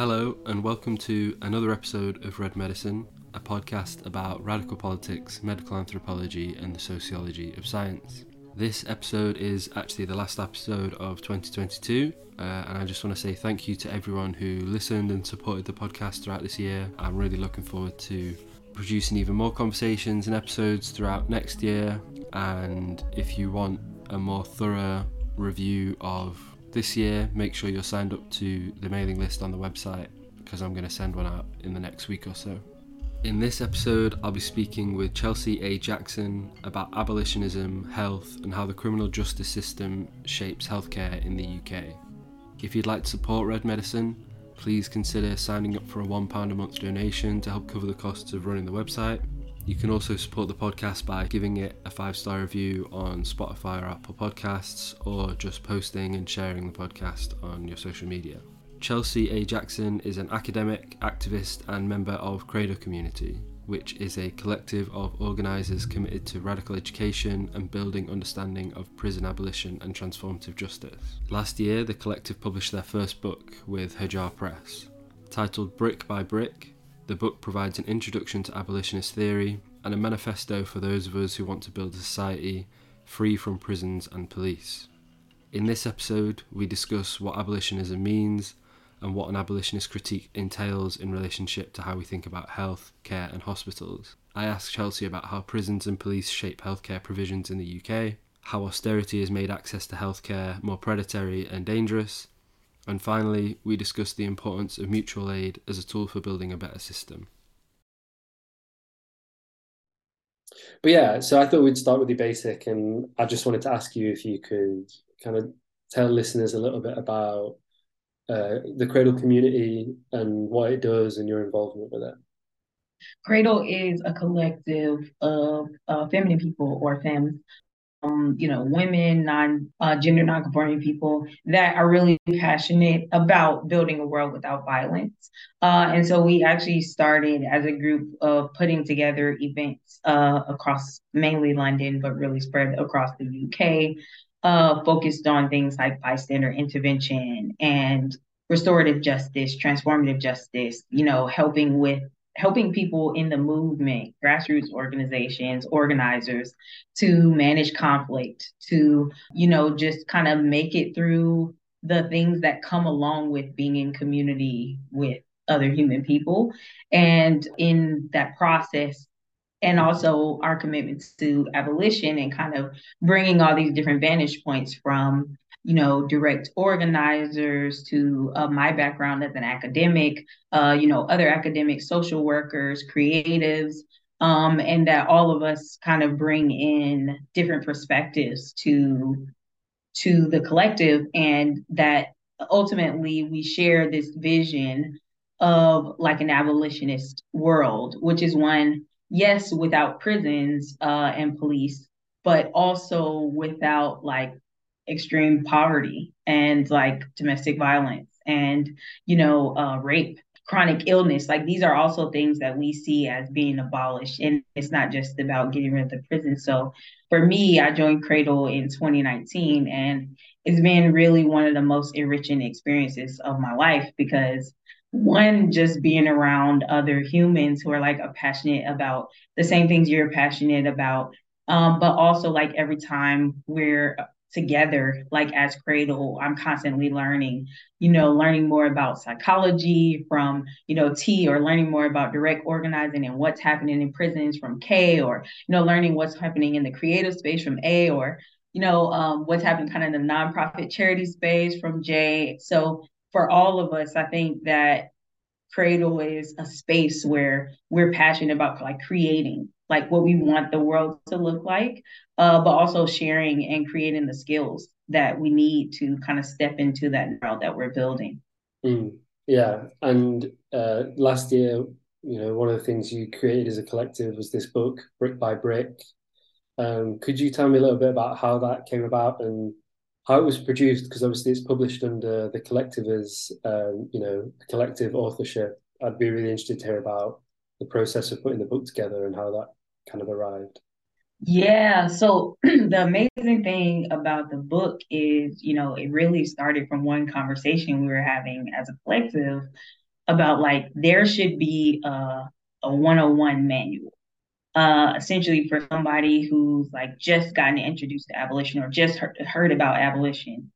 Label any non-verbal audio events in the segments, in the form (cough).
Hello, and welcome to another episode of Red Medicine, a podcast about radical politics, medical anthropology, and the sociology of science. This episode is actually the last episode of 2022, uh, and I just want to say thank you to everyone who listened and supported the podcast throughout this year. I'm really looking forward to producing even more conversations and episodes throughout next year. And if you want a more thorough review of this year, make sure you're signed up to the mailing list on the website because I'm going to send one out in the next week or so. In this episode, I'll be speaking with Chelsea A. Jackson about abolitionism, health, and how the criminal justice system shapes healthcare in the UK. If you'd like to support Red Medicine, please consider signing up for a £1 a month donation to help cover the costs of running the website. You can also support the podcast by giving it a five star review on Spotify or Apple Podcasts, or just posting and sharing the podcast on your social media. Chelsea A. Jackson is an academic, activist, and member of Cradle Community, which is a collective of organisers committed to radical education and building understanding of prison abolition and transformative justice. Last year, the collective published their first book with Hajar Press. Titled Brick by Brick, the book provides an introduction to abolitionist theory and a manifesto for those of us who want to build a society free from prisons and police. In this episode, we discuss what abolitionism means and what an abolitionist critique entails in relationship to how we think about health, care, and hospitals. I asked Chelsea about how prisons and police shape healthcare provisions in the UK, how austerity has made access to healthcare more predatory and dangerous, and finally, we discussed the importance of mutual aid as a tool for building a better system. But yeah, so I thought we'd start with the basic, and I just wanted to ask you if you could kind of tell listeners a little bit about uh, the Cradle community and what it does and your involvement with it. Cradle is a collective of uh, feminine people or femmes, um, you know, women, non uh, gender non-conforming people that are really passionate about building a world without violence. Uh, and so we actually started as a group of putting together events uh, across mainly London, but really spread across the UK uh, focused on things like bystander intervention and restorative justice, transformative justice, you know, helping with helping people in the movement, grassroots organizations, organizers to manage conflict, to, you know, just kind of make it through the things that come along with being in community with other human people. And in that process, and also our commitments to abolition and kind of bringing all these different vantage points from you know direct organizers to uh, my background as an academic uh, you know other academic social workers creatives um, and that all of us kind of bring in different perspectives to to the collective and that ultimately we share this vision of like an abolitionist world which is one yes, without prisons uh, and police, but also without like extreme poverty and like domestic violence and you know uh, rape chronic illness. Like these are also things that we see as being abolished and it's not just about getting rid of the prison. So for me i joined cradle in 2019 and it's been really one of the most enriching experiences of my life because one just being around other humans who are like passionate about the same things you're passionate about um, but also like every time we're together like as cradle i'm constantly learning you know learning more about psychology from you know t or learning more about direct organizing and what's happening in prisons from k or you know learning what's happening in the creative space from a or you know um, what's happening kind of in the nonprofit charity space from j. So for all of us, I think that Cradle is a space where we're passionate about like creating like what we want the world to look like, uh, but also sharing and creating the skills that we need to kind of step into that world that we're building. Mm, yeah, and uh, last year, you know, one of the things you created as a collective was this book, Brick by Brick. Um, could you tell me a little bit about how that came about and how it was produced because obviously it's published under the collective as um, you know collective authorship i'd be really interested to hear about the process of putting the book together and how that kind of arrived. Yeah so (clears throat) the amazing thing about the book is you know it really started from one conversation we were having as a collective about like there should be a, a 101 manual. Uh, essentially for somebody who's like just gotten introduced to abolition or just heard, heard about abolition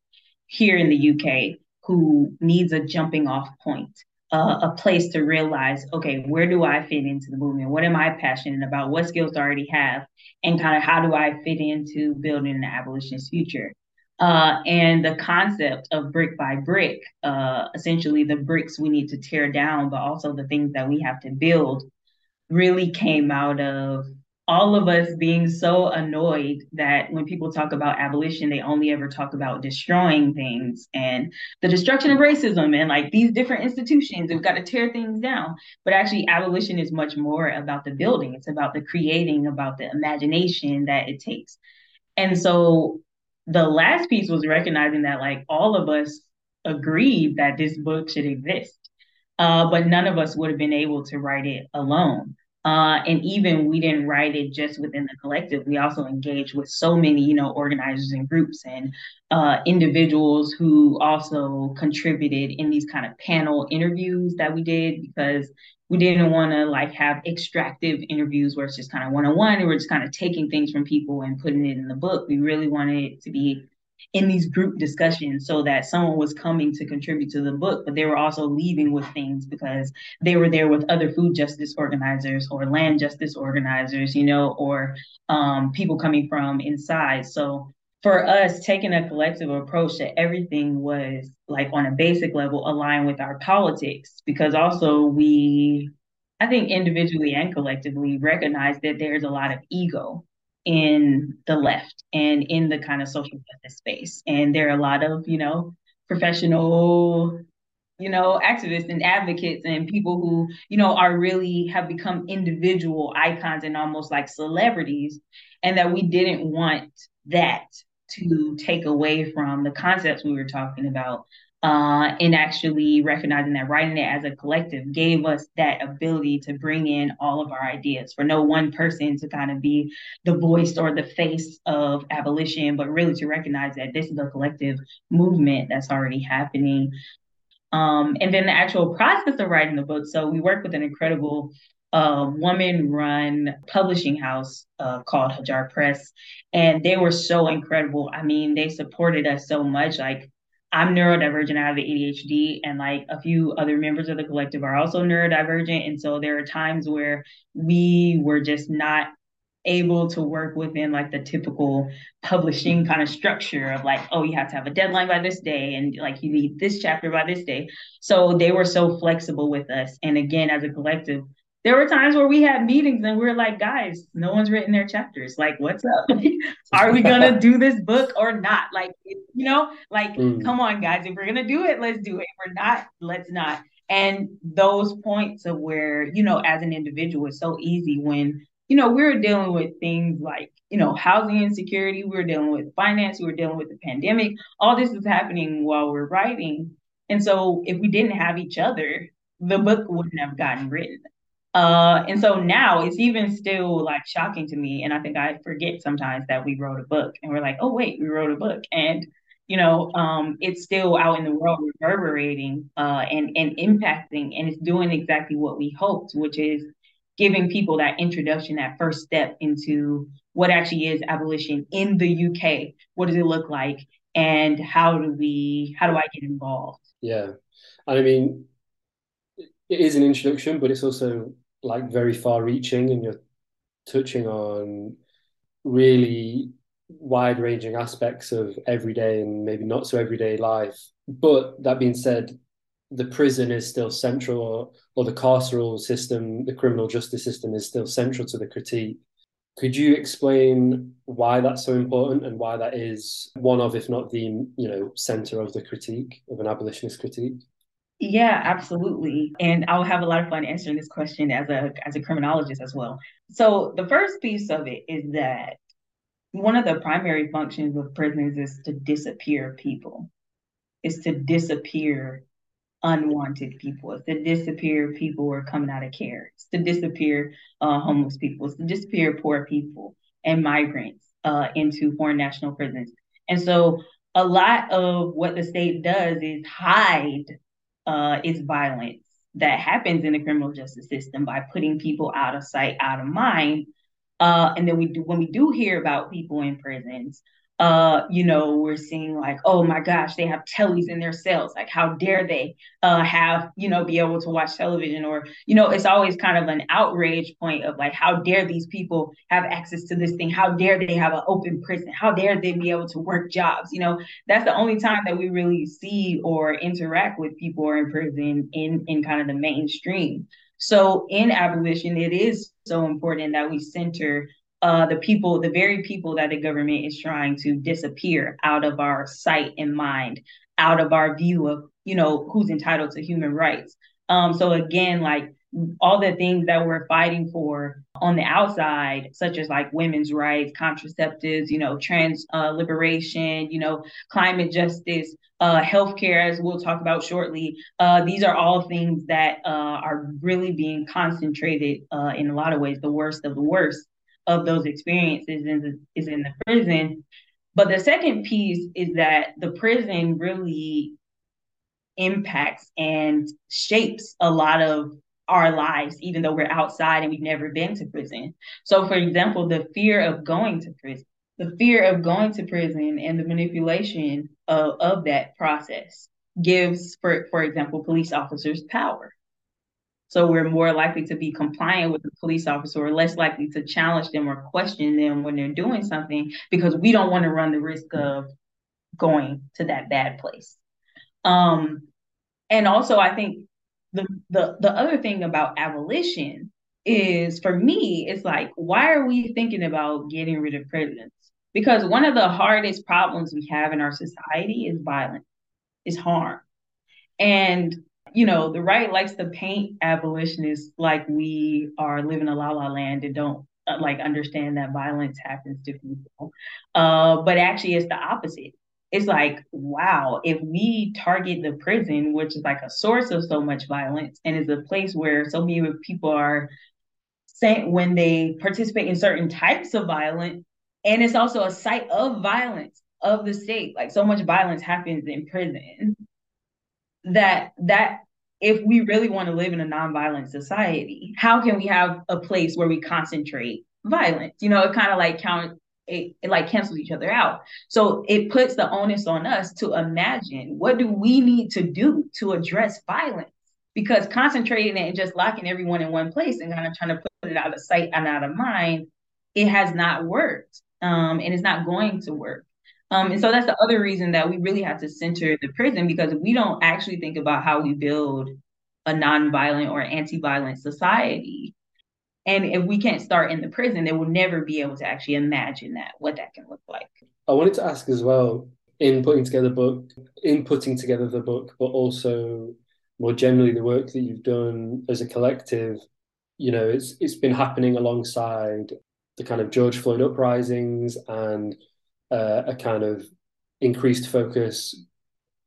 here in the UK who needs a jumping off point, uh, a place to realize, okay, where do I fit into the movement? What am I passionate about? What skills do I already have? And kind of how do I fit into building an abolitionist future? Uh, and the concept of brick by brick, uh, essentially the bricks we need to tear down, but also the things that we have to build really came out of all of us being so annoyed that when people talk about abolition, they only ever talk about destroying things and the destruction of racism and like these different institutions. We've got to tear things down. But actually, abolition is much more about the building, it's about the creating, about the imagination that it takes. And so the last piece was recognizing that like all of us agreed that this book should exist uh, but none of us would have been able to write it alone. Uh, and even we didn't write it just within the collective. We also engaged with so many, you know, organizers and groups and uh, individuals who also contributed in these kind of panel interviews that we did because we didn't want to like have extractive interviews where it's just kind of one on one and we're just kind of taking things from people and putting it in the book. We really wanted it to be in these group discussions so that someone was coming to contribute to the book, but they were also leaving with things because they were there with other food justice organizers or land justice organizers, you know, or um, people coming from inside. So for us, taking a collective approach to everything was like on a basic level aligned with our politics because also we I think individually and collectively recognize that there's a lot of ego in the left and in the kind of social justice space. And there are a lot of, you know, professional, you know, activists and advocates and people who, you know, are really have become individual icons and almost like celebrities. And that we didn't want that to take away from the concepts we were talking about uh, and actually recognizing that writing it as a collective gave us that ability to bring in all of our ideas for no one person to kind of be the voice or the face of abolition, but really to recognize that this is a collective movement that's already happening. Um, and then the actual process of writing the book. So we work with an incredible uh, woman run publishing house uh, called Hajar Press. And they were so incredible. I mean, they supported us so much. Like, I'm neurodivergent. I have ADHD, and like a few other members of the collective are also neurodivergent. And so there are times where we were just not able to work within like the typical publishing kind of structure of like, oh, you have to have a deadline by this day, and like you need this chapter by this day. So they were so flexible with us. And again, as a collective, there were times where we had meetings and we are like, guys, no one's written their chapters. Like, what's up? (laughs) Are we gonna do this book or not? Like, you know, like, mm. come on, guys. If we're gonna do it, let's do it. If we're not, let's not. And those points of where, you know, as an individual, it's so easy when, you know, we are dealing with things like, you know, housing insecurity, we are dealing with finance, we are dealing with the pandemic. All this is happening while we're writing. And so if we didn't have each other, the book wouldn't have gotten written. Uh, and so now it's even still like shocking to me. And I think I forget sometimes that we wrote a book and we're like, oh, wait, we wrote a book. And, you know, um, it's still out in the world reverberating uh, and, and impacting. And it's doing exactly what we hoped, which is giving people that introduction, that first step into what actually is abolition in the UK. What does it look like? And how do we, how do I get involved? Yeah. and I mean, it is an introduction, but it's also like very far reaching and you're touching on really wide ranging aspects of everyday and maybe not so everyday life. But that being said, the prison is still central or, or the carceral system, the criminal justice system is still central to the critique. Could you explain why that's so important and why that is one of, if not the, you know, center of the critique of an abolitionist critique? Yeah, absolutely. And I'll have a lot of fun answering this question as a as a criminologist as well. So the first piece of it is that one of the primary functions of prisons is to disappear people. Is to disappear unwanted people. It's to disappear people who are coming out of care. It's to disappear uh, homeless people. It's to disappear poor people and migrants uh, into foreign national prisons. And so a lot of what the state does is hide uh, its violence that happens in the criminal justice system by putting people out of sight, out of mind. Uh, and then we do when we do hear about people in prisons, uh, you know, we're seeing like, oh my gosh, they have tellies in their cells. Like, how dare they uh, have, you know, be able to watch television? Or, you know, it's always kind of an outrage point of like, how dare these people have access to this thing? How dare they have an open prison? How dare they be able to work jobs? You know, that's the only time that we really see or interact with people who are in prison in in kind of the mainstream. So in abolition, it is so important that we center uh, the people, the very people that the government is trying to disappear out of our sight and mind, out of our view of, you know, who's entitled to human rights. Um, so again, like all the things that we're fighting for on the outside, such as like women's rights, contraceptives, you know, trans uh, liberation, you know, climate justice, uh, healthcare, as we'll talk about shortly. Uh, these are all things that uh, are really being concentrated uh, in a lot of ways, the worst of the worst of those experiences the, is in the prison. But the second piece is that the prison really impacts and shapes a lot of our lives, even though we're outside and we've never been to prison. So, for example, the fear of going to prison, the fear of going to prison and the manipulation of, of that process gives, for, for example, police officers power. So we're more likely to be compliant with the police officer or less likely to challenge them or question them when they're doing something because we don't want to run the risk of going to that bad place. Um, and also I think the, the the other thing about abolition is for me, it's like, why are we thinking about getting rid of prisons? Because one of the hardest problems we have in our society is violence, is harm. And you know, the right likes to paint abolitionists like we are living a la la land and don't uh, like understand that violence happens to people. Uh, but actually, it's the opposite. It's like, wow, if we target the prison, which is like a source of so much violence and is a place where so many people are saying when they participate in certain types of violence, and it's also a site of violence of the state. Like so much violence happens in prison that that if we really want to live in a nonviolent society, how can we have a place where we concentrate violence? You know, it kind of like count it, it like cancels each other out. So it puts the onus on us to imagine what do we need to do to address violence? Because concentrating it and just locking everyone in one place and kind of trying to put it out of sight and out of mind, it has not worked. Um, and it's not going to work. Um, and so that's the other reason that we really have to center the prison because we don't actually think about how we build a nonviolent or anti-violent society. And if we can't start in the prison, then we'll never be able to actually imagine that, what that can look like. I wanted to ask as well, in putting together the book, in putting together the book, but also more generally the work that you've done as a collective, you know, it's it's been happening alongside the kind of George Floyd uprisings and uh, a kind of increased focus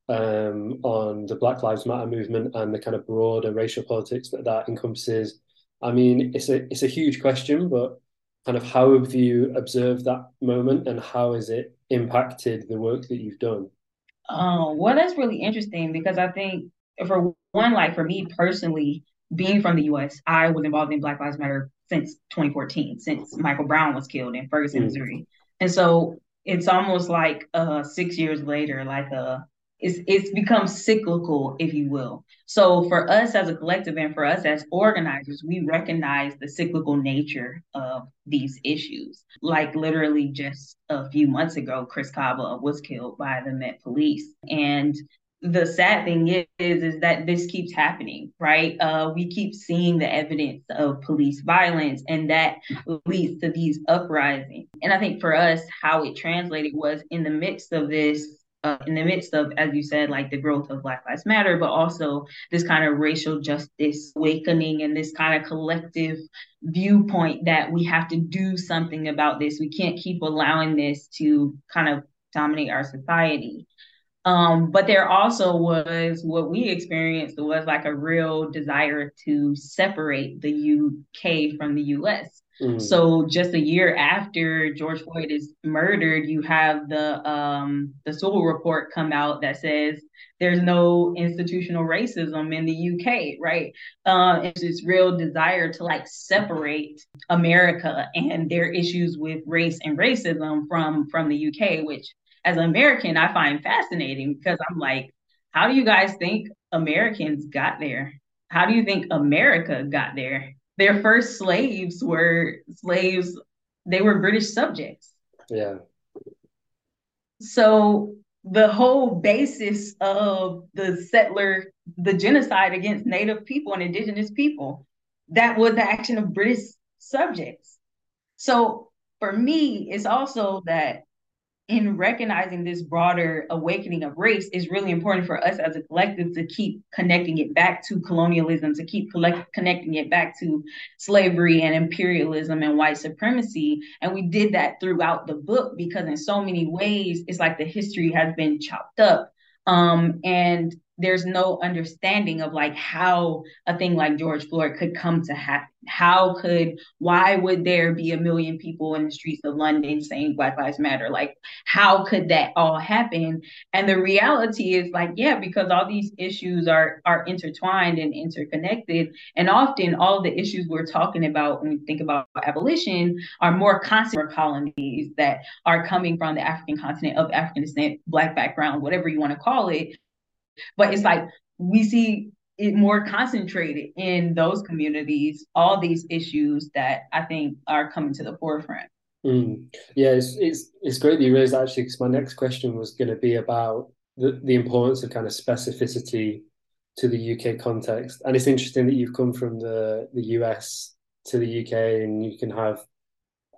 um, on the Black Lives Matter movement and the kind of broader racial politics that that encompasses. I mean, it's a it's a huge question, but kind of how have you observed that moment and how has it impacted the work that you've done? Um, well, that's really interesting because I think for one, like for me personally, being from the U.S., I was involved in Black Lives Matter since 2014, since Michael Brown was killed in Ferguson, mm. Missouri, and so it's almost like uh six years later, like a uh, it's it's become cyclical, if you will. So for us as a collective and for us as organizers, we recognize the cyclical nature of these issues. Like literally just a few months ago, Chris Kaba was killed by the Met Police, and the sad thing is, is that this keeps happening, right? Uh, we keep seeing the evidence of police violence, and that leads to these uprisings. And I think for us, how it translated was in the midst of this, uh, in the midst of, as you said, like the growth of Black Lives Matter, but also this kind of racial justice awakening and this kind of collective viewpoint that we have to do something about this. We can't keep allowing this to kind of dominate our society. Um, but there also was what we experienced was like a real desire to separate the UK from the US. Mm. So just a year after George Floyd is murdered, you have the um, the Sewell report come out that says there's no institutional racism in the UK, right? Uh, it's this real desire to like separate America and their issues with race and racism from from the UK, which as an American I find fascinating because I'm like, how do you guys think Americans got there? How do you think America got there? Their first slaves were slaves, they were British subjects. Yeah. So the whole basis of the settler, the genocide against Native people and Indigenous people, that was the action of British subjects. So for me, it's also that in recognizing this broader awakening of race is really important for us as a collective to keep connecting it back to colonialism, to keep collect- connecting it back to slavery and imperialism and white supremacy. And we did that throughout the book because, in so many ways, it's like the history has been chopped up. Um, and there's no understanding of like how a thing like George Floyd could come to happen. How could why would there be a million people in the streets of London saying Black Lives Matter? Like how could that all happen? And the reality is like yeah, because all these issues are are intertwined and interconnected, and often all the issues we're talking about when we think about abolition are more constant colonies that are coming from the African continent of African descent, Black background, whatever you want to call it but it's like we see more concentrated in those communities, all these issues that I think are coming to the forefront. Mm. Yeah, it's, it's it's great that you raised that actually because my next question was going to be about the, the importance of kind of specificity to the UK context. And it's interesting that you've come from the, the US to the UK and you can have,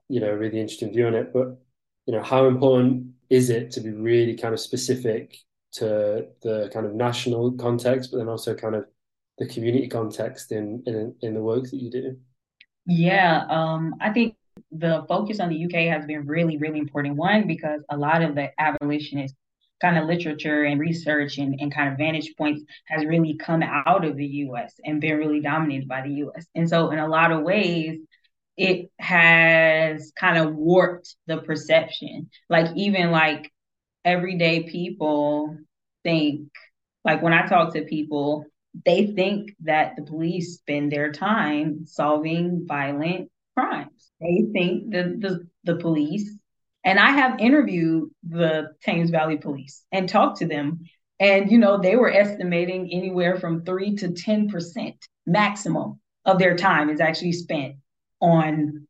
you know, a really interesting view on it. But, you know, how important is it to be really kind of specific to the kind of national context, but then also kind of the community context in in, in the work that you do? Yeah, um, I think the focus on the UK has been really, really important. One, because a lot of the abolitionist kind of literature and research and, and kind of vantage points has really come out of the US and been really dominated by the US. And so, in a lot of ways, it has kind of warped the perception. Like, even like everyday people think, like when I talk to people, they think that the police spend their time solving violent crimes. They think that the, the police, and I have interviewed the Thames Valley Police and talked to them. And, you know, they were estimating anywhere from three to 10% maximum of their time is actually spent on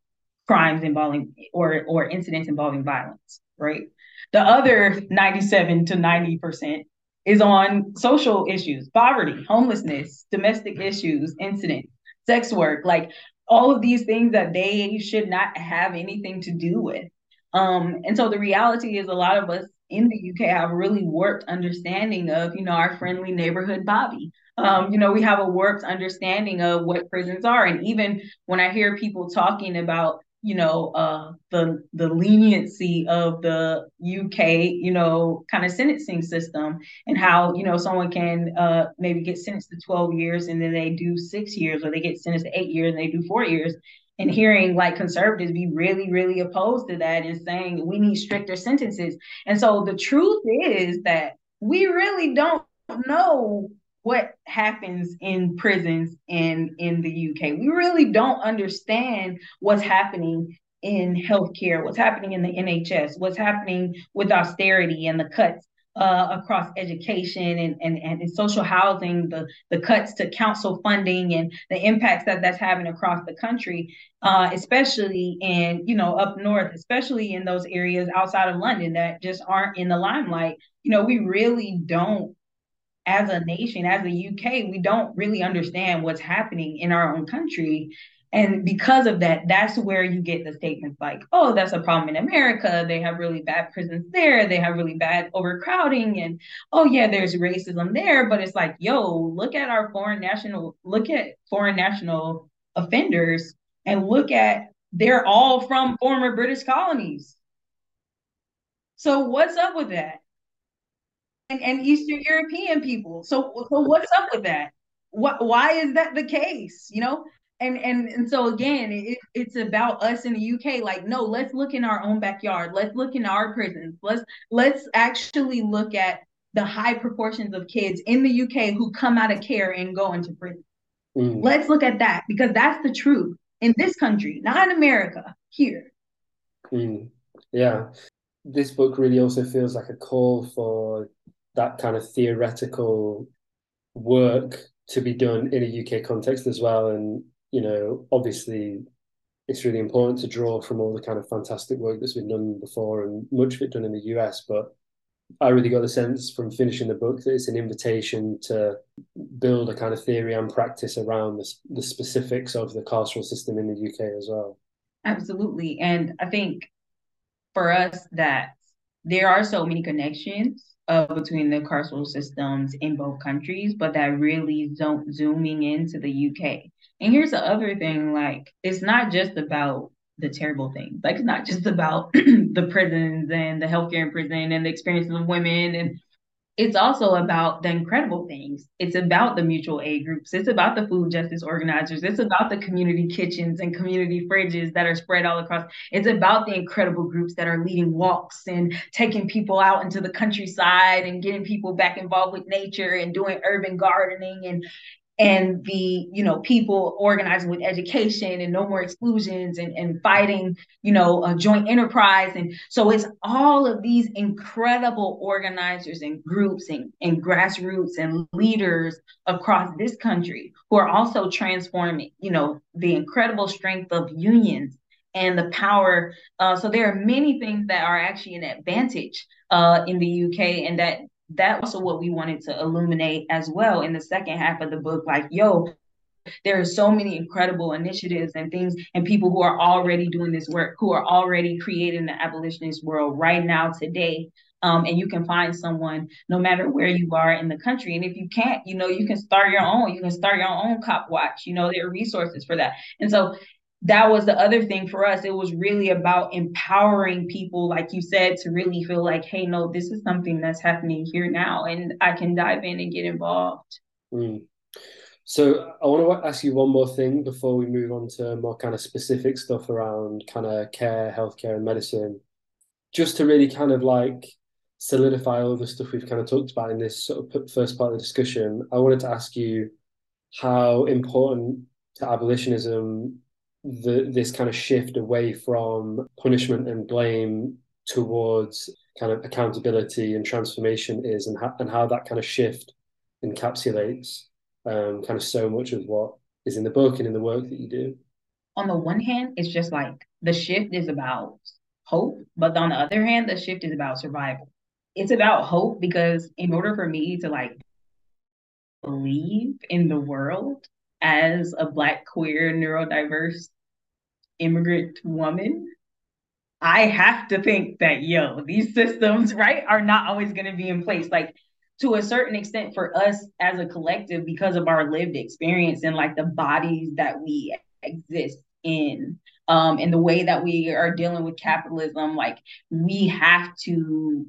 crimes involving or, or incidents involving violence, right? The other 97 to 90% is on social issues, poverty, homelessness, domestic issues, incidents, sex work, like all of these things that they should not have anything to do with. Um, and so the reality is a lot of us in the UK have a really warped understanding of, you know, our friendly neighborhood Bobby. Um, you know, we have a warped understanding of what prisons are. And even when I hear people talking about you know uh, the the leniency of the UK you know kind of sentencing system and how you know someone can uh, maybe get sentenced to 12 years and then they do 6 years or they get sentenced to 8 years and they do 4 years. And hearing like conservatives be really really opposed to that and saying we need stricter sentences. And so the truth is that we really don't know what happens in prisons in in the UK. We really don't understand what's happening in healthcare, what's happening in the NHS, what's happening with austerity and the cuts uh, across education and, and, and social housing, the, the cuts to council funding and the impacts that that's having across the country, uh, especially in, you know, up north, especially in those areas outside of London that just aren't in the limelight. You know, we really don't as a nation, as a UK, we don't really understand what's happening in our own country. And because of that, that's where you get the statements like, oh, that's a problem in America. They have really bad prisons there. They have really bad overcrowding. And oh, yeah, there's racism there. But it's like, yo, look at our foreign national, look at foreign national offenders and look at they're all from former British colonies. So what's up with that? And, and Eastern European people. So, so what's up with that? What, why is that the case? You know, and and and so again it, it's about us in the uk like no let's look in our own backyard let's look in our prisons let's let's actually look at the high proportions of kids in the uk who come out of care and go into prison mm. let's look at that because that's the truth in this country not in america here mm. yeah this book really also feels like a call for that kind of theoretical work to be done in a UK context as well. And you know, obviously, it's really important to draw from all the kind of fantastic work that's been done before, and much of it done in the US. But I really got the sense from finishing the book that it's an invitation to build a kind of theory and practice around the, the specifics of the carceral system in the UK as well. Absolutely. And I think for us that there are so many connections uh, between the carceral systems in both countries, but that really don't zooming into the UK. And here's the other thing: like, it's not just about the terrible things. Like, it's not just about (clears throat) the prisons and the healthcare in prison and the experiences of women and it's also about the incredible things. It's about the mutual aid groups. It's about the food justice organizers. It's about the community kitchens and community fridges that are spread all across. It's about the incredible groups that are leading walks and taking people out into the countryside and getting people back involved with nature and doing urban gardening and and the you know people organizing with education and no more exclusions and, and fighting you know a joint enterprise. And so it's all of these incredible organizers and groups and, and grassroots and leaders across this country who are also transforming you know the incredible strength of unions and the power. Uh, so there are many things that are actually an advantage uh, in the uk and that that also what we wanted to illuminate as well in the second half of the book like yo there are so many incredible initiatives and things and people who are already doing this work who are already creating the abolitionist world right now today. Um, and you can find someone no matter where you are in the country. And if you can't you know you can start your own. You can start your own cop watch. You know there are resources for that. And so that was the other thing for us. It was really about empowering people, like you said, to really feel like, hey, no, this is something that's happening here now, and I can dive in and get involved. Mm. So I want to ask you one more thing before we move on to more kind of specific stuff around kind of care, healthcare, and medicine. Just to really kind of like solidify all the stuff we've kind of talked about in this sort of first part of the discussion, I wanted to ask you how important to abolitionism the this kind of shift away from punishment and blame towards kind of accountability and transformation is and, ha- and how that kind of shift encapsulates um, kind of so much of what is in the book and in the work that you do. On the one hand it's just like the shift is about hope but on the other hand the shift is about survival. It's about hope because in order for me to like believe in the world as a black queer neurodiverse immigrant woman i have to think that yo these systems right are not always going to be in place. Like to a certain extent for us as a collective because of our lived experience and like the bodies that we exist in um and the way that we are dealing with capitalism like we have to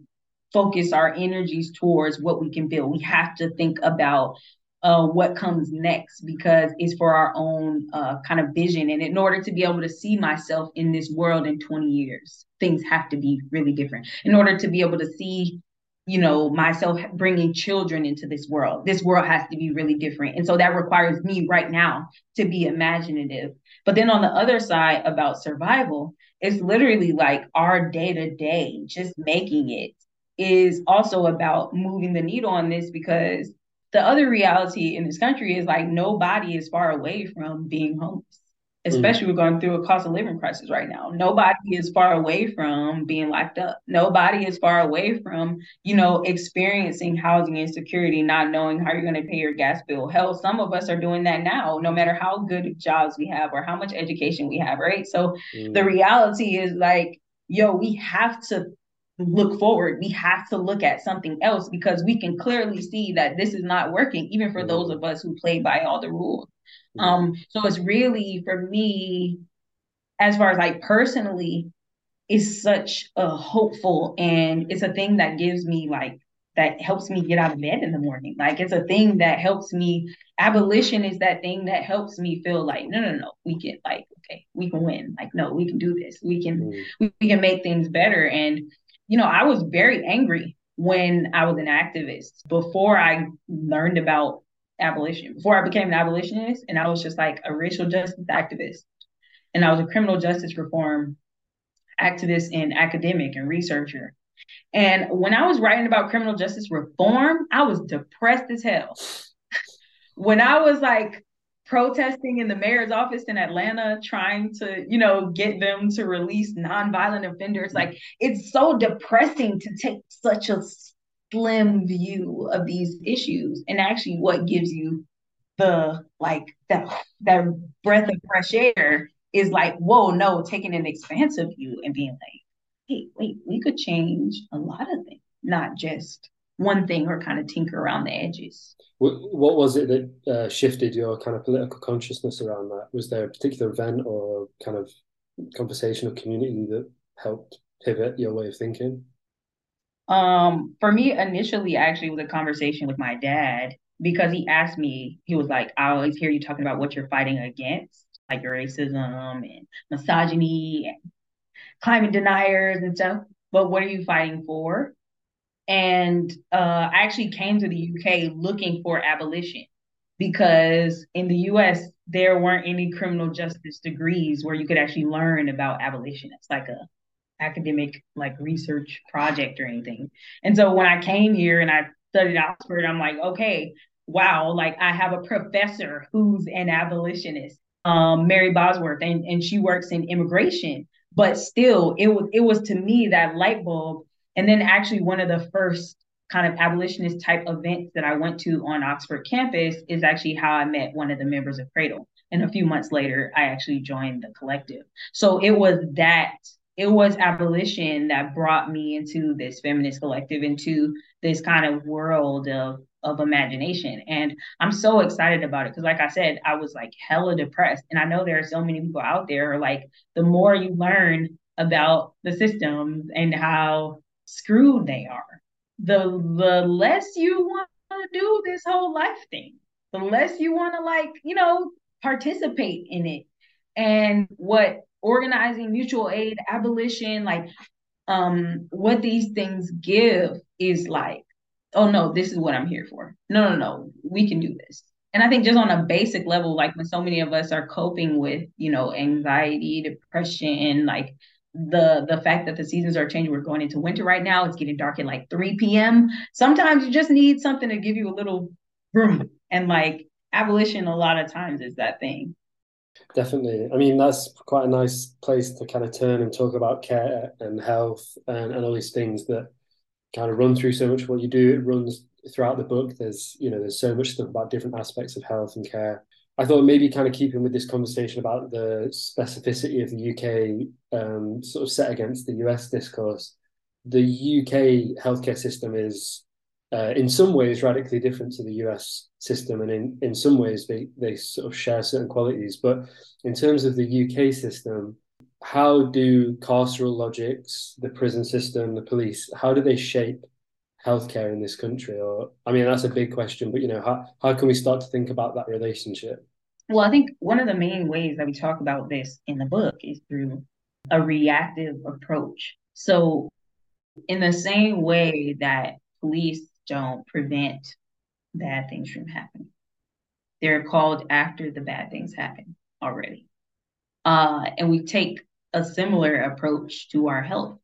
focus our energies towards what we can build. We have to think about uh, what comes next because it's for our own uh, kind of vision. And in order to be able to see myself in this world in 20 years, things have to be really different. In order to be able to see, you know, myself bringing children into this world, this world has to be really different. And so that requires me right now to be imaginative. But then on the other side about survival, it's literally like our day to day, just making it is also about moving the needle on this because the other reality in this country is like nobody is far away from being homeless especially mm. we're going through a cost of living crisis right now nobody is far away from being locked up nobody is far away from you know experiencing housing insecurity not knowing how you're going to pay your gas bill hell some of us are doing that now no matter how good jobs we have or how much education we have right so mm. the reality is like yo we have to look forward. We have to look at something else because we can clearly see that this is not working, even for those of us who play by all the rules. Um, so it's really for me, as far as like personally, is such a hopeful and it's a thing that gives me like that helps me get out of bed in the morning. Like it's a thing that helps me. Abolition is that thing that helps me feel like, no, no, no, we can like, okay, we can win. Like, no, we can do this. We can, mm. we, we can make things better. And, you know, I was very angry when I was an activist before I learned about abolition, before I became an abolitionist. And I was just like a racial justice activist. And I was a criminal justice reform activist and academic and researcher. And when I was writing about criminal justice reform, I was depressed as hell. (laughs) when I was like protesting in the mayor's office in Atlanta, trying to, you know, get them to release nonviolent offenders, like it's so depressing to take such a slim view of these issues. And actually, what gives you the like that that breath of fresh air is like, whoa, no, taking an expansive view and being like, hey, wait, we could change a lot of things, not just one thing or kind of tinker around the edges. What was it that uh, shifted your kind of political consciousness around that? Was there a particular event or kind of conversation or community that helped pivot your way of thinking? Um, for me, initially, actually, it was a conversation with my dad because he asked me, he was like, I always hear you talking about what you're fighting against, like racism and misogyny and climate deniers and stuff, but what are you fighting for? And uh, I actually came to the UK looking for abolition because in the US, there weren't any criminal justice degrees where you could actually learn about abolition. It's like a academic like research project or anything. And so when I came here and I studied Oxford, I'm like, okay, wow, like I have a professor who's an abolitionist, um, Mary Bosworth, and, and she works in immigration but still it was it was to me that light bulb and then actually one of the first kind of abolitionist type events that I went to on Oxford campus is actually how I met one of the members of Cradle. And a few months later, I actually joined the collective. So it was that, it was abolition that brought me into this feminist collective, into this kind of world of of imagination. And I'm so excited about it because, like I said, I was like hella depressed. And I know there are so many people out there, like, the more you learn about the systems and how screwed they are, the, the less you want to do this whole life thing, the less you want to, like, you know, participate in it. And what organizing, mutual aid, abolition, like, um, what these things give is like oh no, this is what I'm here for. No, no, no, we can do this. And I think just on a basic level, like when so many of us are coping with, you know, anxiety, depression, like the the fact that the seasons are changing, we're going into winter right now. It's getting dark at like 3 p.m. Sometimes you just need something to give you a little room. And like abolition, a lot of times is that thing. Definitely. I mean, that's quite a nice place to kind of turn and talk about care and health and, and all these things that kind of run through so much what you do. It runs throughout the book. There's you know there's so much stuff about different aspects of health and care. I thought maybe kind of keeping with this conversation about the specificity of the UK um, sort of set against the US discourse. The UK healthcare system is uh, in some ways radically different to the US system, and in, in some ways they, they sort of share certain qualities. But in terms of the UK system, how do carceral logics, the prison system, the police, how do they shape healthcare in this country? Or I mean, that's a big question, but you know, how how can we start to think about that relationship? Well, I think one of the main ways that we talk about this in the book is through a reactive approach. So, in the same way that police don't prevent bad things from happening, they're called after the bad things happen already. Uh, and we take a similar approach to our health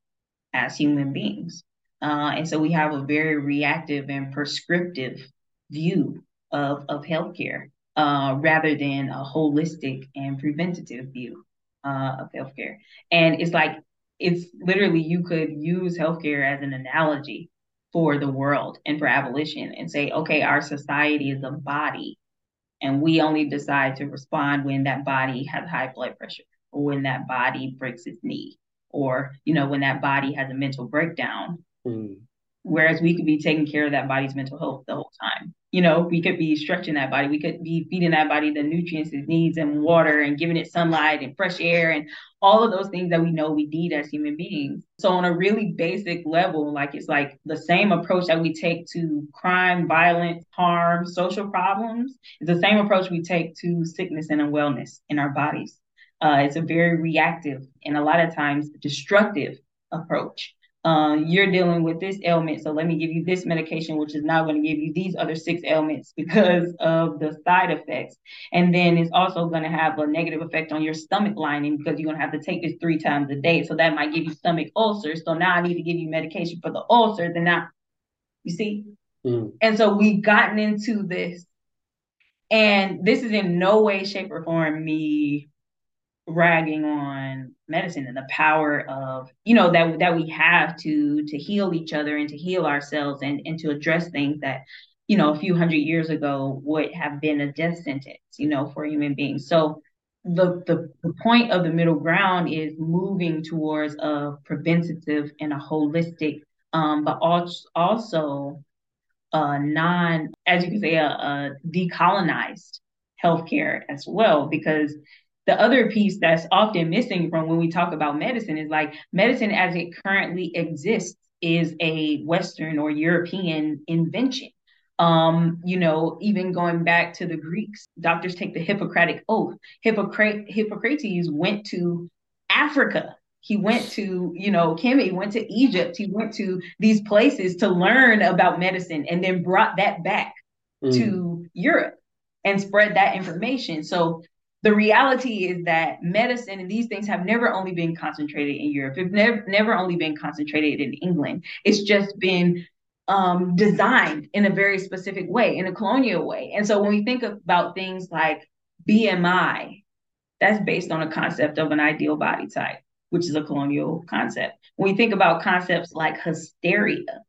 as human beings. Uh, and so we have a very reactive and prescriptive view of, of healthcare uh, rather than a holistic and preventative view uh, of healthcare. And it's like, it's literally, you could use healthcare as an analogy for the world and for abolition and say, okay, our society is a body, and we only decide to respond when that body has high blood pressure or when that body breaks its knee or you know when that body has a mental breakdown mm. Whereas we could be taking care of that body's mental health the whole time. You know, we could be stretching that body. We could be feeding that body the nutrients it needs and water and giving it sunlight and fresh air and all of those things that we know we need as human beings. So on a really basic level, like it's like the same approach that we take to crime, violence, harm, social problems is the same approach we take to sickness and unwellness in our bodies. Uh, it's a very reactive and a lot of times destructive approach. Uh, you're dealing with this ailment, so let me give you this medication, which is now going to give you these other six ailments because of the side effects. And then it's also going to have a negative effect on your stomach lining because you're going to have to take this three times a day. So that might give you stomach ulcers. So now I need to give you medication for the ulcers. And now, you see? Mm. And so we've gotten into this. And this is in no way, shape, or form me ragging on medicine and the power of you know that that we have to to heal each other and to heal ourselves and and to address things that you know a few hundred years ago would have been a death sentence you know for human beings. So the, the the point of the middle ground is moving towards a preventative and a holistic um but also uh non as you can say a, a decolonized healthcare as well because the other piece that's often missing from when we talk about medicine is like medicine as it currently exists is a Western or European invention. Um, you know, even going back to the Greeks, doctors take the Hippocratic oath. Hippocrates, Hippocrates went to Africa. He went to, you know, he went to Egypt, he went to these places to learn about medicine and then brought that back mm. to Europe and spread that information. So the reality is that medicine and these things have never only been concentrated in Europe. Have never never only been concentrated in England. It's just been um, designed in a very specific way, in a colonial way. And so when we think about things like BMI, that's based on a concept of an ideal body type, which is a colonial concept. When we think about concepts like hysteria,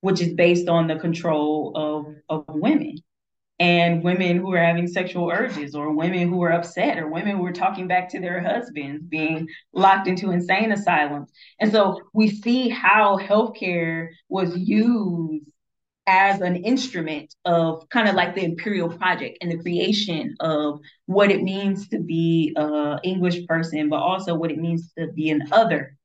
which is based on the control of, of women, and women who are having sexual urges or women who are upset or women who are talking back to their husbands being locked into insane asylums. And so we see how healthcare was used as an instrument of kind of like the imperial project and the creation of what it means to be a english person but also what it means to be an other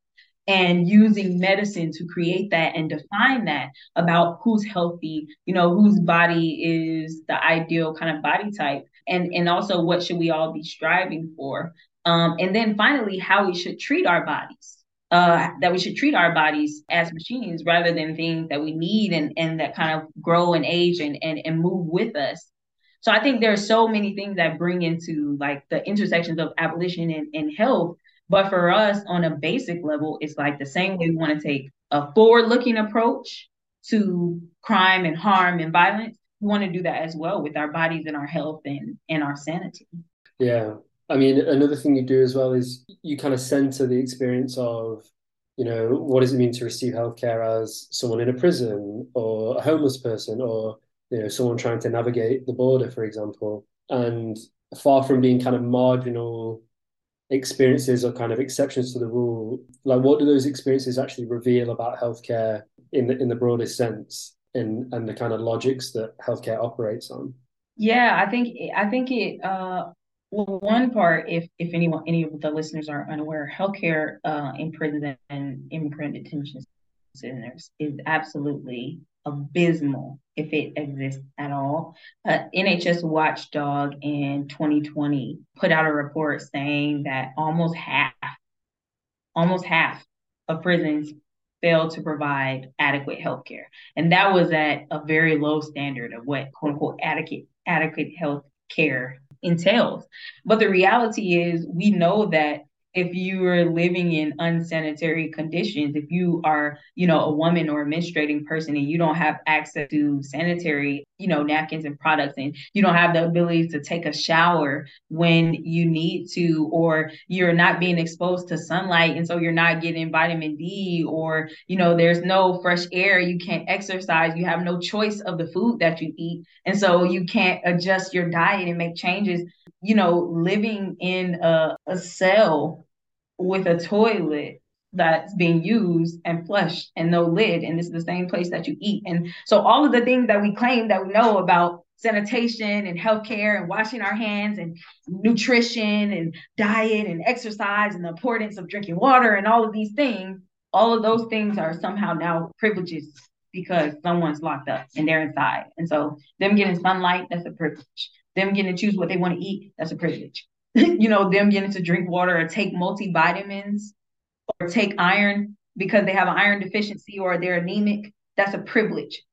and using medicine to create that and define that about who's healthy, you know, whose body is the ideal kind of body type, and and also what should we all be striving for, um, and then finally how we should treat our bodies. Uh, that we should treat our bodies as machines rather than things that we need and, and that kind of grow and age and, and, and move with us. So I think there are so many things that bring into like the intersections of abolition and, and health but for us, on a basic level, it's like the same way we want to take a forward looking approach to crime and harm and violence. We want to do that as well with our bodies and our health and, and our sanity. Yeah. I mean, another thing you do as well is you kind of center the experience of, you know, what does it mean to receive healthcare as someone in a prison or a homeless person or, you know, someone trying to navigate the border, for example. And far from being kind of marginal experiences are kind of exceptions to the rule. Like what do those experiences actually reveal about healthcare in the in the broadest sense and and the kind of logics that healthcare operates on? Yeah i think i think it uh well, one part, if if anyone, any of the listeners are unaware, healthcare uh, in prison and immigrant detention centers is absolutely abysmal if it exists at all. Uh, NHS Watchdog in 2020 put out a report saying that almost half, almost half of prisons failed to provide adequate health care. And that was at a very low standard of what quote unquote adequate adequate health care entails. But the reality is we know that if you are living in unsanitary conditions, if you are, you know, a woman or a menstruating person and you don't have access to sanitary, you know, napkins and products and you don't have the ability to take a shower when you need to, or you're not being exposed to sunlight and so you're not getting vitamin D, or, you know, there's no fresh air, you can't exercise, you have no choice of the food that you eat. And so you can't adjust your diet and make changes you know, living in a, a cell with a toilet that's being used and flushed and no lid and this is the same place that you eat. And so all of the things that we claim that we know about sanitation and healthcare and washing our hands and nutrition and diet and exercise and the importance of drinking water and all of these things all of those things are somehow now privileges because someone's locked up and they're inside. And so them getting sunlight that's a privilege. Them getting to choose what they want to eat that's a privilege. (laughs) You know them getting to drink water or take multivitamins or take iron because they have an iron deficiency or they're anemic, that's a privilege.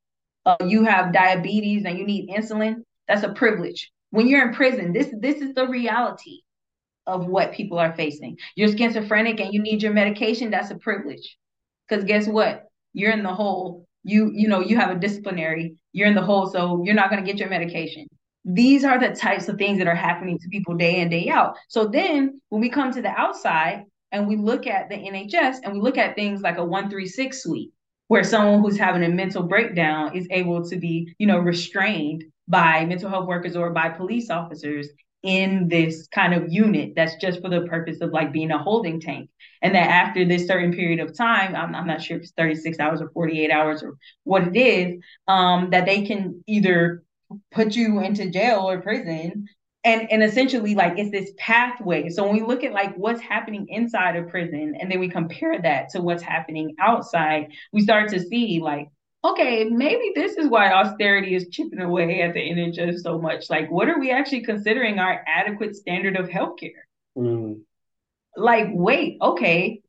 Uh, you have diabetes and you need insulin, that's a privilege. When you're in prison, this this is the reality of what people are facing. You're schizophrenic and you need your medication, that's a privilege. Because guess what? You're in the hole. You you know you have a disciplinary. You're in the hole, so you're not going to get your medication. These are the types of things that are happening to people day in day out. So then when we come to the outside, and we look at the NHS and we look at things like a 136 suite where someone who's having a mental breakdown is able to be, you know, restrained by mental health workers or by police officers in this kind of unit that's just for the purpose of like being a holding tank. And that after this certain period of time, I'm, I'm not sure if it's 36 hours or 48 hours or what it is, um, that they can either put you into jail or prison and and essentially like it's this pathway. So when we look at like what's happening inside of prison and then we compare that to what's happening outside we start to see like okay maybe this is why austerity is chipping away at the nhs so much. Like what are we actually considering our adequate standard of healthcare mm. like wait okay.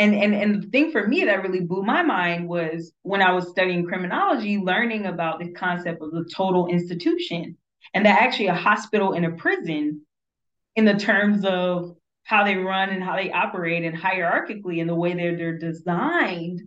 And and and the thing for me that really blew my mind was when i was studying criminology learning about the concept of the total institution and that actually a hospital and a prison in the terms of how they run and how they operate and hierarchically and the way they're they're designed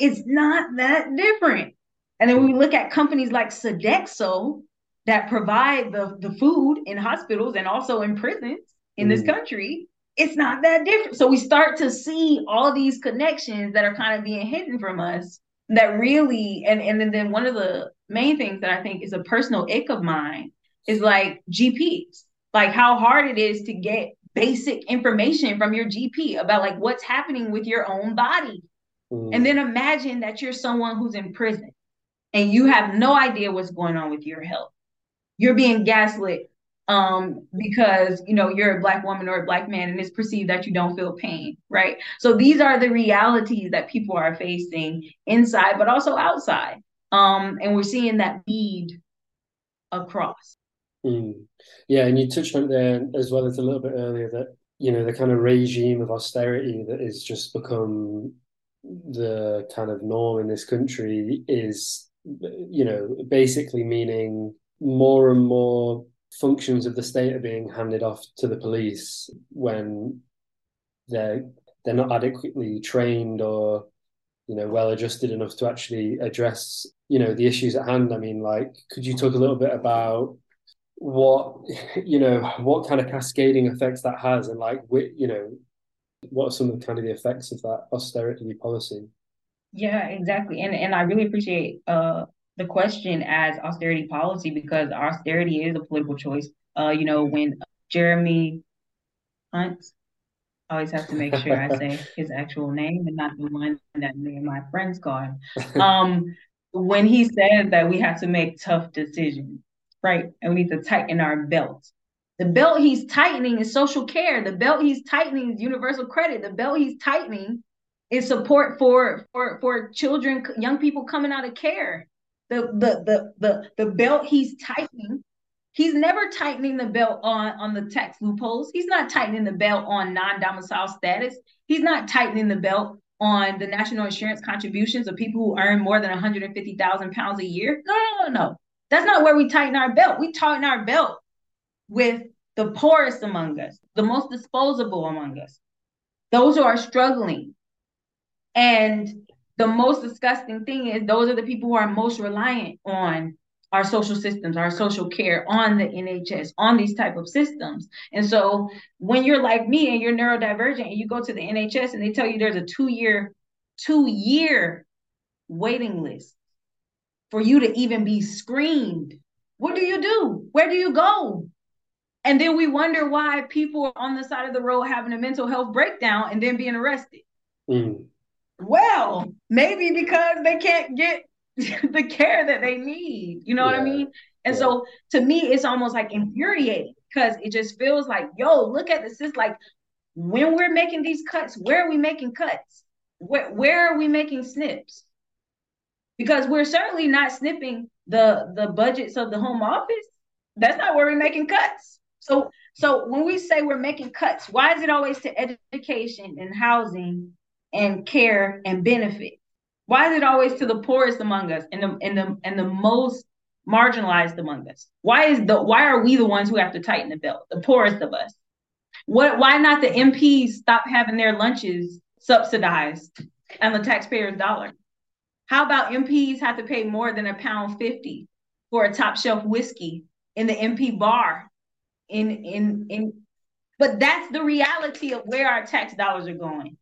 it's not that different and then when we look at companies like Sodexo that provide the, the food in hospitals and also in prisons in mm. this country, it's not that different. So we start to see all these connections that are kind of being hidden from us that really and and then one of the main things that I think is a personal ache of mine is like GPs, like how hard it is to get basic information from your GP about like what's happening with your own body. Mm. And then imagine that you're someone who's in prison and you have no idea what's going on with your health. You're being gaslit um, because you know you're a black woman or a black man and it's perceived that you don't feel pain, right? So these are the realities that people are facing inside, but also outside. Um, and we're seeing that bleed across. Mm. Yeah, and you touched on there as well as a little bit earlier that you know the kind of regime of austerity that has just become the kind of norm in this country is you know basically meaning more and more functions of the state are being handed off to the police when they're they're not adequately trained or you know well adjusted enough to actually address you know the issues at hand i mean like could you talk a little bit about what (laughs) you know what kind of cascading effects that has and like you know what are some of the kind of the effects of that austerity policy? Yeah exactly. And and i really appreciate uh the question as austerity policy because austerity is a political choice. Uh you know when jeremy hunt I always have to make sure I say (laughs) his actual name and not the one that me and my friends call him. Um, when he said that we have to make tough decisions, right? And we need to tighten our belt. The belt he's tightening is social care. The belt he's tightening is universal credit. The belt he's tightening is support for for for children, young people coming out of care. The the the the the belt he's tightening. He's never tightening the belt on on the tax loopholes. He's not tightening the belt on non-domicile status. He's not tightening the belt on the national insurance contributions of people who earn more than 150,000 pounds a year. No, no, no, no. That's not where we tighten our belt. We tighten our belt with the poorest among us, the most disposable among us, those who are struggling. And the most disgusting thing is those are the people who are most reliant on our social systems, our social care, on the NHS, on these type of systems. And so when you're like me and you're neurodivergent and you go to the NHS and they tell you there's a two-year, two-year waiting list for you to even be screened. What do you do? Where do you go? And then we wonder why people are on the side of the road having a mental health breakdown and then being arrested. Mm. Well, maybe because they can't get (laughs) the care that they need. You know yeah. what I mean? And yeah. so to me, it's almost like infuriating because it just feels like, yo, look at this. It's like when we're making these cuts, where are we making cuts? Where, where are we making snips? Because we're certainly not snipping the the budgets of the home office. That's not where we're making cuts. So so when we say we're making cuts, why is it always to education and housing and care and benefit? Why is it always to the poorest among us and the and the and the most marginalized among us? Why is the why are we the ones who have to tighten the belt? The poorest of us. What why not the MPs stop having their lunches subsidized and the taxpayer's dollar? How about MPs have to pay more than a pound fifty for a top shelf whiskey in the MP bar? In in in but that's the reality of where our tax dollars are going.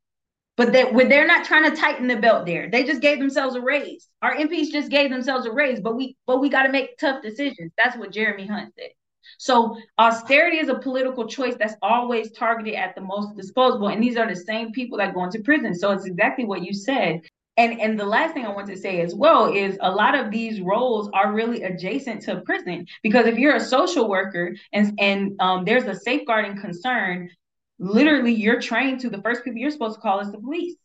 But that they, they're not trying to tighten the belt there. They just gave themselves a raise. Our MPs just gave themselves a raise, but we but we got to make tough decisions. That's what Jeremy Hunt said. So austerity is a political choice that's always targeted at the most disposable, and these are the same people that go into prison. So it's exactly what you said. And and the last thing I want to say as well is a lot of these roles are really adjacent to prison because if you're a social worker and and um, there's a safeguarding concern, literally you're trained to the first people you're supposed to call is the police.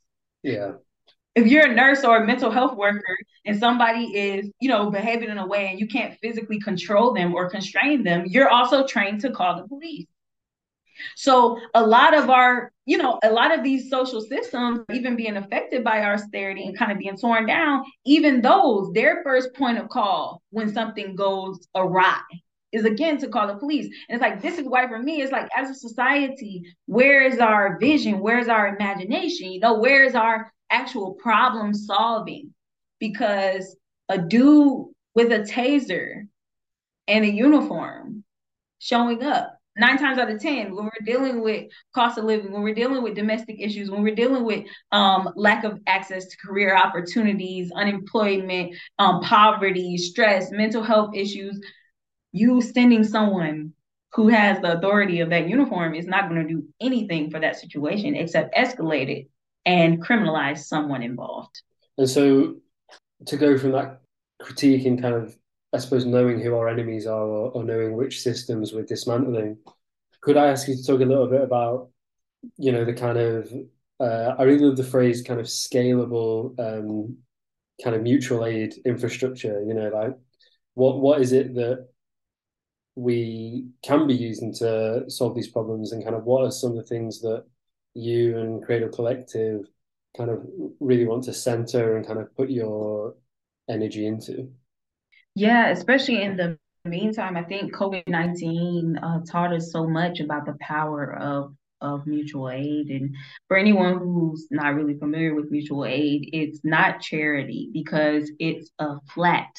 Yeah. If you're a nurse or a mental health worker and somebody is, you know, behaving in a way and you can't physically control them or constrain them, you're also trained to call the police. So a lot of our, you know, a lot of these social systems even being affected by austerity and kind of being torn down, even those, their first point of call when something goes awry is again to call the police. And it's like, this is why for me, it's like as a society, where is our vision? Where's our imagination? You know, where is our actual problem solving? Because a dude with a taser and a uniform showing up nine times out of ten when we're dealing with cost of living when we're dealing with domestic issues when we're dealing with um, lack of access to career opportunities unemployment um, poverty stress mental health issues you sending someone who has the authority of that uniform is not going to do anything for that situation except escalate it and criminalize someone involved. And so to go from that critique and kind of, I suppose, knowing who our enemies are or, or knowing which systems we're dismantling, could I ask you to talk a little bit about, you know, the kind of, uh, I really love the phrase kind of scalable, um, kind of mutual aid infrastructure, you know, like what what is it that we can be using to solve these problems and kind of what are some of the things that you and Creative Collective kind of really want to center and kind of put your energy into? Yeah, especially in the meantime, I think COVID 19 uh, taught us so much about the power of of mutual aid. And for anyone who's not really familiar with mutual aid, it's not charity because it's a flat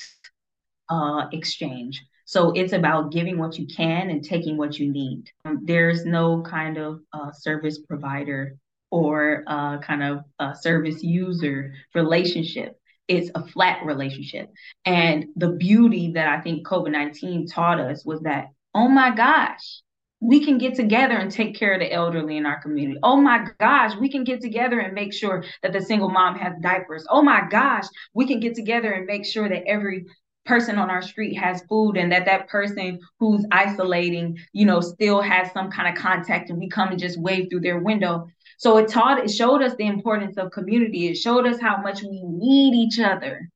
uh, exchange. So it's about giving what you can and taking what you need. Um, there's no kind of uh, service provider or uh, kind of a service user relationship. It's a flat relationship. And the beauty that I think COVID 19 taught us was that, oh my gosh, we can get together and take care of the elderly in our community. Oh my gosh, we can get together and make sure that the single mom has diapers. Oh my gosh, we can get together and make sure that every person on our street has food and that that person who's isolating you know still has some kind of contact and we come and just wave through their window so it taught it showed us the importance of community it showed us how much we need each other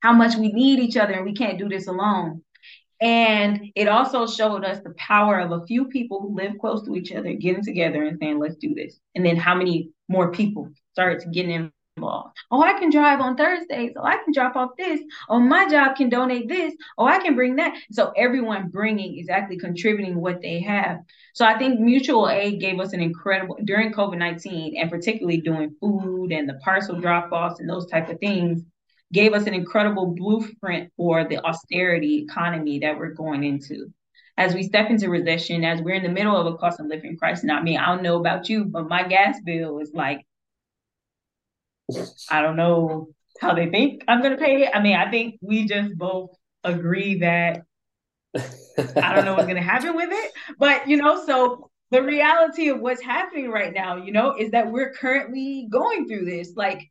how much we need each other and we can't do this alone and it also showed us the power of a few people who live close to each other getting together and saying let's do this and then how many more people started getting. Oh, I can drive on Thursdays. Oh, I can drop off this. Oh, my job can donate this. Oh, I can bring that. So everyone bringing is actually contributing what they have. So I think mutual aid gave us an incredible during COVID nineteen, and particularly doing food and the parcel drop offs and those type of things gave us an incredible blueprint for the austerity economy that we're going into as we step into recession, as we're in the middle of a cost of living crisis. I mean, I don't know about you, but my gas bill is like I don't know how they think I'm going to pay it. I mean, I think we just both agree that I don't know what's going (laughs) to happen with it. But, you know, so the reality of what's happening right now, you know, is that we're currently going through this. Like,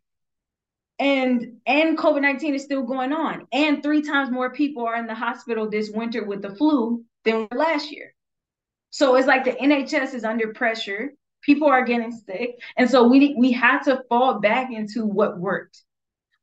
and and COVID-19 is still going on. And three times more people are in the hospital this winter with the flu than last year. So it's like the NHS is under pressure. People are getting sick. And so we we had to fall back into what worked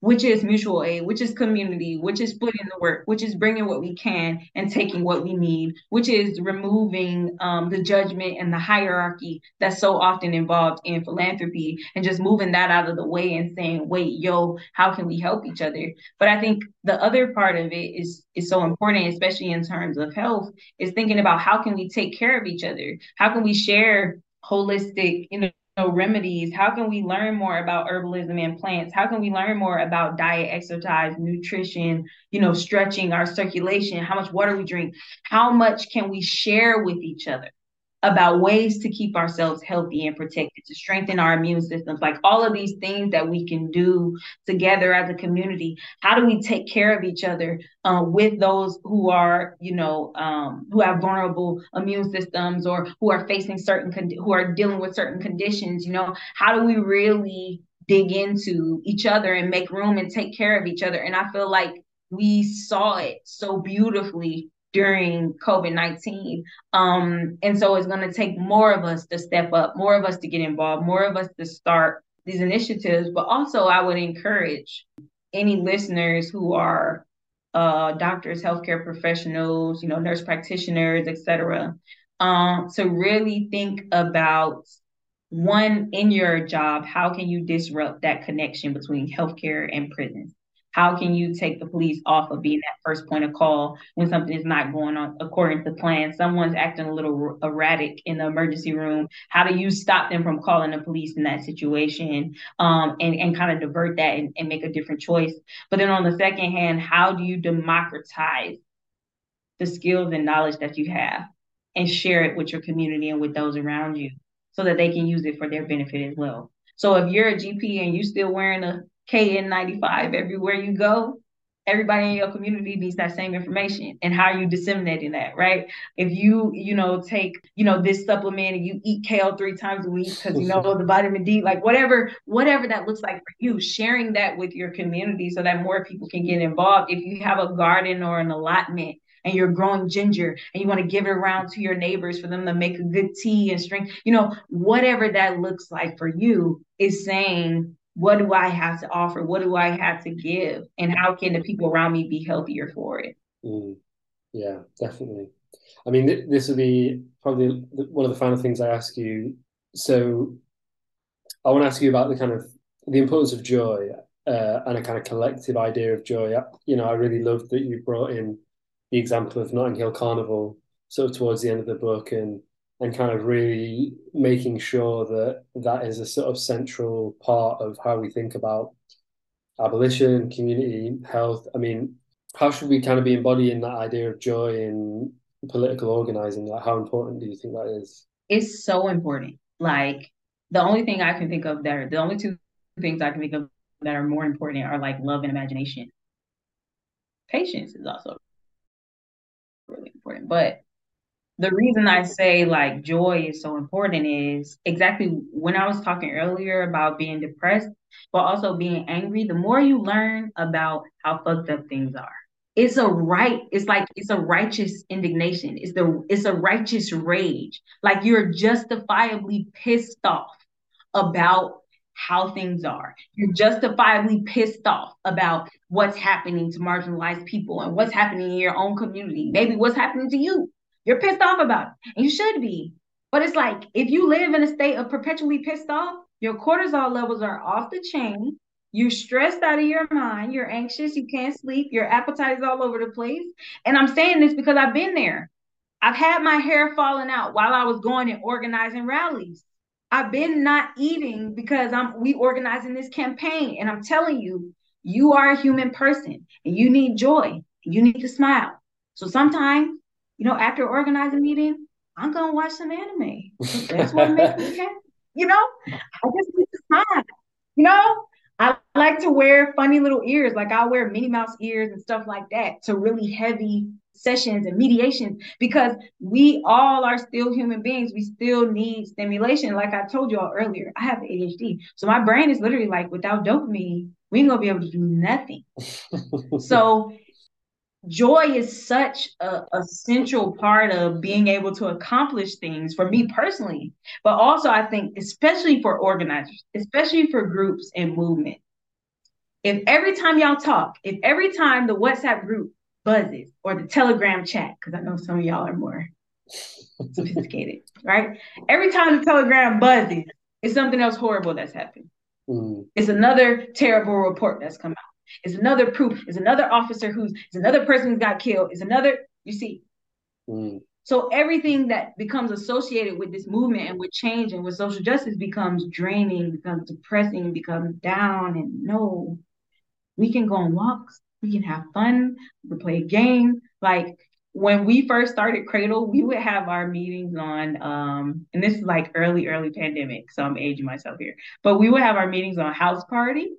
which is mutual aid, which is community, which is splitting the work, which is bringing what we can and taking what we need, which is removing um, the judgment and the hierarchy that's so often involved in philanthropy and just moving that out of the way and saying, wait, yo, how can we help each other? But I think the other part of it is is so important, especially in terms of health, is thinking about how can we take care of each other? How can we share holistic, you know, remedies? How can we learn more about herbalism and plants? How can we learn more about diet, exercise, nutrition, you know, stretching our circulation, how much water we drink? How much can we share with each other? About ways to keep ourselves healthy and protected, to strengthen our immune systems, like all of these things that we can do together as a community. How do we take care of each other uh, with those who are, you know, um, who have vulnerable immune systems or who are facing certain, con- who are dealing with certain conditions? You know, how do we really dig into each other and make room and take care of each other? And I feel like we saw it so beautifully during COVID 19. Um, and so it's going to take more of us to step up, more of us to get involved, more of us to start these initiatives. But also, I would encourage any listeners who are uh, doctors, healthcare professionals, you know, nurse practitioners, etc., um, to really think about one in your job, how can you disrupt that connection between healthcare and prisons? How can you take the police off of being that first point of call when something is not going on according to plan? Someone's acting a little erratic in the emergency room. How do you stop them from calling the police in that situation um, and, and kind of divert that and, and make a different choice? But then on the second hand, how do you democratize the skills and knowledge that you have and share it with your community and with those around you so that they can use it for their benefit as well? So if you're a GP and you're still wearing a KN95 everywhere you go. Everybody in your community needs that same information and how are you disseminating that, right? If you, you know, take, you know, this supplement and you eat kale three times a week because you know (laughs) the vitamin D, like whatever, whatever that looks like for you, sharing that with your community so that more people can get involved. If you have a garden or an allotment and you're growing ginger and you want to give it around to your neighbors for them to make a good tea and drink, you know, whatever that looks like for you is saying what do I have to offer? What do I have to give? And how can the people around me be healthier for it? Mm, yeah, definitely. I mean, th- this will be probably one of the final things I ask you. So, I want to ask you about the kind of the importance of joy uh, and a kind of collective idea of joy. You know, I really loved that you brought in the example of Notting Hill Carnival sort of towards the end of the book and and kind of really making sure that that is a sort of central part of how we think about abolition, community health. I mean, how should we kind of be embodying that idea of joy in political organizing? Like, how important do you think that is? It's so important. Like, the only thing I can think of there, the only two things I can think of that are more important are like love and imagination. Patience is also really important, but the reason I say like joy is so important is exactly when I was talking earlier about being depressed, but also being angry. The more you learn about how fucked up things are, it's a right. It's like it's a righteous indignation. It's the it's a righteous rage. Like you're justifiably pissed off about how things are. You're justifiably pissed off about what's happening to marginalized people and what's happening in your own community. Maybe what's happening to you you're pissed off about it, and you should be. But it's like if you live in a state of perpetually pissed off, your cortisol levels are off the chain. You're stressed out of your mind. You're anxious. You can't sleep. Your appetite is all over the place. And I'm saying this because I've been there. I've had my hair falling out while I was going and organizing rallies. I've been not eating because I'm we organizing this campaign. And I'm telling you, you are a human person and you need joy. You need to smile. So sometimes you know, after organizing meeting, I'm gonna watch some anime. (laughs) That's what makes me happy. You know, I just need to smile. You know, I like to wear funny little ears, like I wear Minnie Mouse ears and stuff like that to really heavy sessions and mediations because we all are still human beings. We still need stimulation. Like I told you all earlier, I have ADHD. So my brain is literally like, without dopamine, we ain't gonna be able to do nothing. (laughs) so joy is such a, a central part of being able to accomplish things for me personally, but also I think especially for organizers, especially for groups and movement. If every time y'all talk, if every time the WhatsApp group buzzes or the Telegram chat, because I know some of y'all are more sophisticated, (laughs) right? Every time the Telegram buzzes, it's something else horrible that's happened. Mm. It's another terrible report that's come out. It's another proof. It's another officer who's it's another person who got killed. It's another, you see. Mm. So everything that becomes associated with this movement and with change and with social justice becomes draining, becomes depressing, becomes down. And no, we can go on walks, we can have fun, we can play a game. Like when we first started Cradle, we would have our meetings on, um, and this is like early, early pandemic, so I'm aging myself here. But we would have our meetings on House Party,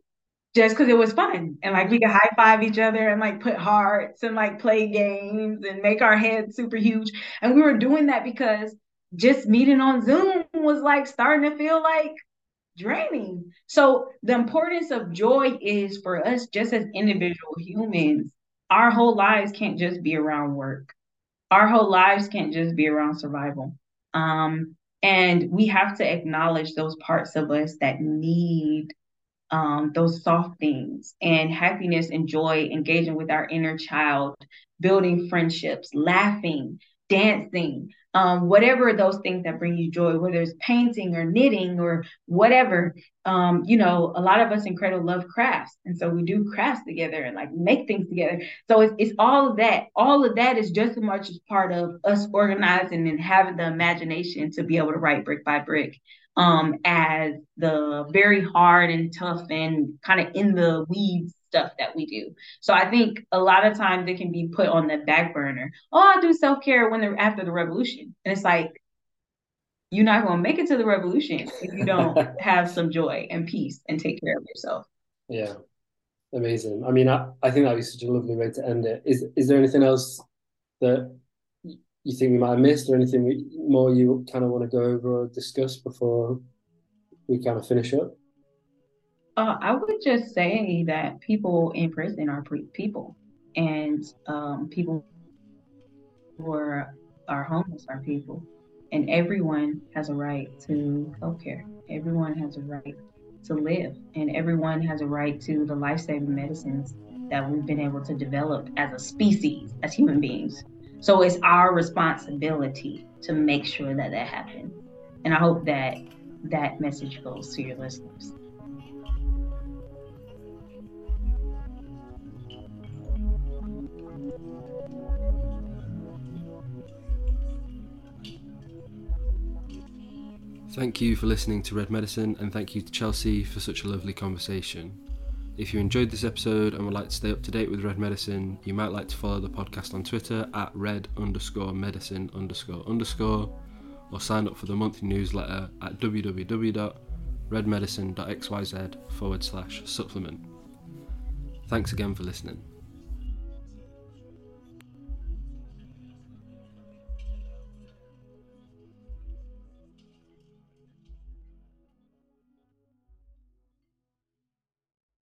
just because it was fun and like we could high five each other and like put hearts and like play games and make our heads super huge. And we were doing that because just meeting on Zoom was like starting to feel like draining. So the importance of joy is for us just as individual humans, our whole lives can't just be around work. Our whole lives can't just be around survival. Um, and we have to acknowledge those parts of us that need um, those soft things and happiness and joy, engaging with our inner child, building friendships, laughing, dancing, um, whatever those things that bring you joy, whether it's painting or knitting or whatever. Um, you know, a lot of us in Cradle love crafts. And so we do crafts together and like make things together. So it's, it's all of that. All of that is just as much as part of us organizing and having the imagination to be able to write brick by brick um, as the very hard and tough and kind of in the weeds stuff that we do. So I think a lot of times it can be put on the back burner. Oh, I do self care when they're after the revolution, and it's like you're not going to make it to the revolution if you don't (laughs) have some joy and peace and take care of yourself. Yeah, amazing. I mean, I, I think that would be such a lovely way to end it. Is is there anything else that you think we might have missed, or anything we, more you kind of want to go over or discuss before we kind of finish up? Uh, I would just say that people in prison are people, and um, people who are, are homeless are people, and everyone has a right to health care. Everyone has a right to live, and everyone has a right to the life saving medicines that we've been able to develop as a species, as human beings. So it's our responsibility to make sure that that happens. And I hope that that message goes to your listeners. Thank you for listening to Red Medicine, and thank you to Chelsea for such a lovely conversation. If you enjoyed this episode and would like to stay up to date with Red Medicine, you might like to follow the podcast on Twitter at red underscore medicine underscore underscore, or sign up for the monthly newsletter at www.redmedicine.xyz forward slash supplement. Thanks again for listening.